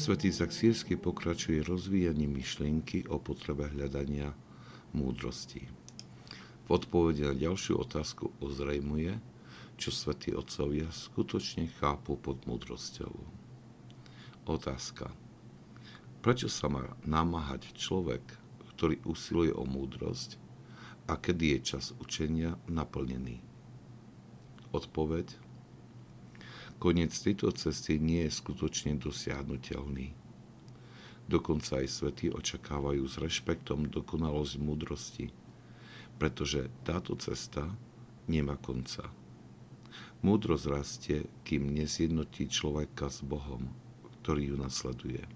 Svetý Zaksírsky pokračuje rozvíjaním myšlienky o potrebe hľadania múdrosti. V odpovede na ďalšiu otázku ozrejmuje, čo svätí otcovia skutočne chápu pod múdrosťou. Otázka. Prečo sa má namáhať človek, ktorý usiluje o múdrosť a kedy je čas učenia naplnený? Odpoveď Koniec tejto cesty nie je skutočne dosiahnutelný. Dokonca aj svety očakávajú s rešpektom dokonalosť múdrosti, pretože táto cesta nemá konca. Múdrosť rastie, kým nezjednotí človeka s Bohom, ktorý ju nasleduje.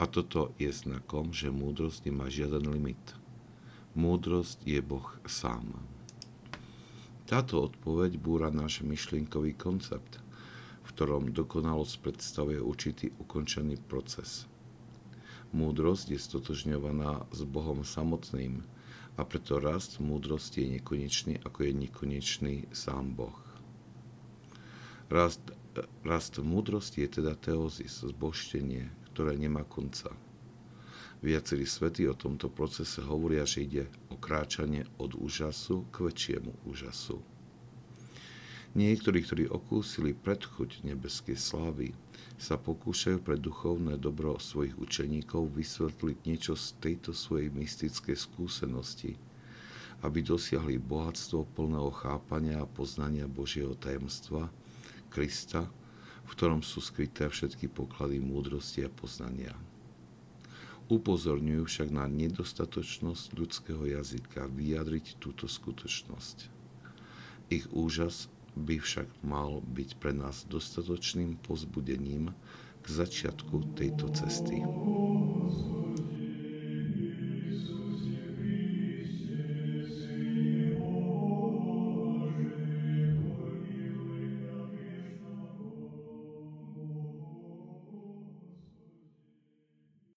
A toto je znakom, že múdrosť nemá žiaden limit. Múdrosť je Boh sám. Táto odpoveď búra náš myšlienkový koncept – ktorom dokonalosť predstavuje určitý ukončený proces. Múdrosť je stotožňovaná s Bohom samotným a preto rast múdrosti je nekonečný, ako je nekonečný sám Boh. Rast, rast múdrosti je teda teozis, zboštenie, ktoré nemá konca. Viacerí svety o tomto procese hovoria, že ide o kráčanie od úžasu k väčšiemu úžasu. Niektorí, ktorí okúsili predchuť nebeskej slávy, sa pokúšajú pre duchovné dobro svojich učeníkov vysvetliť niečo z tejto svojej mystickej skúsenosti, aby dosiahli bohatstvo plného chápania a poznania Božieho tajemstva, Krista, v ktorom sú skryté všetky poklady múdrosti a poznania. Upozorňujú však na nedostatočnosť ľudského jazyka vyjadriť túto skutočnosť. Ich úžas by však mal byť pre nás dostatočným pozbudením k začiatku tejto cesty.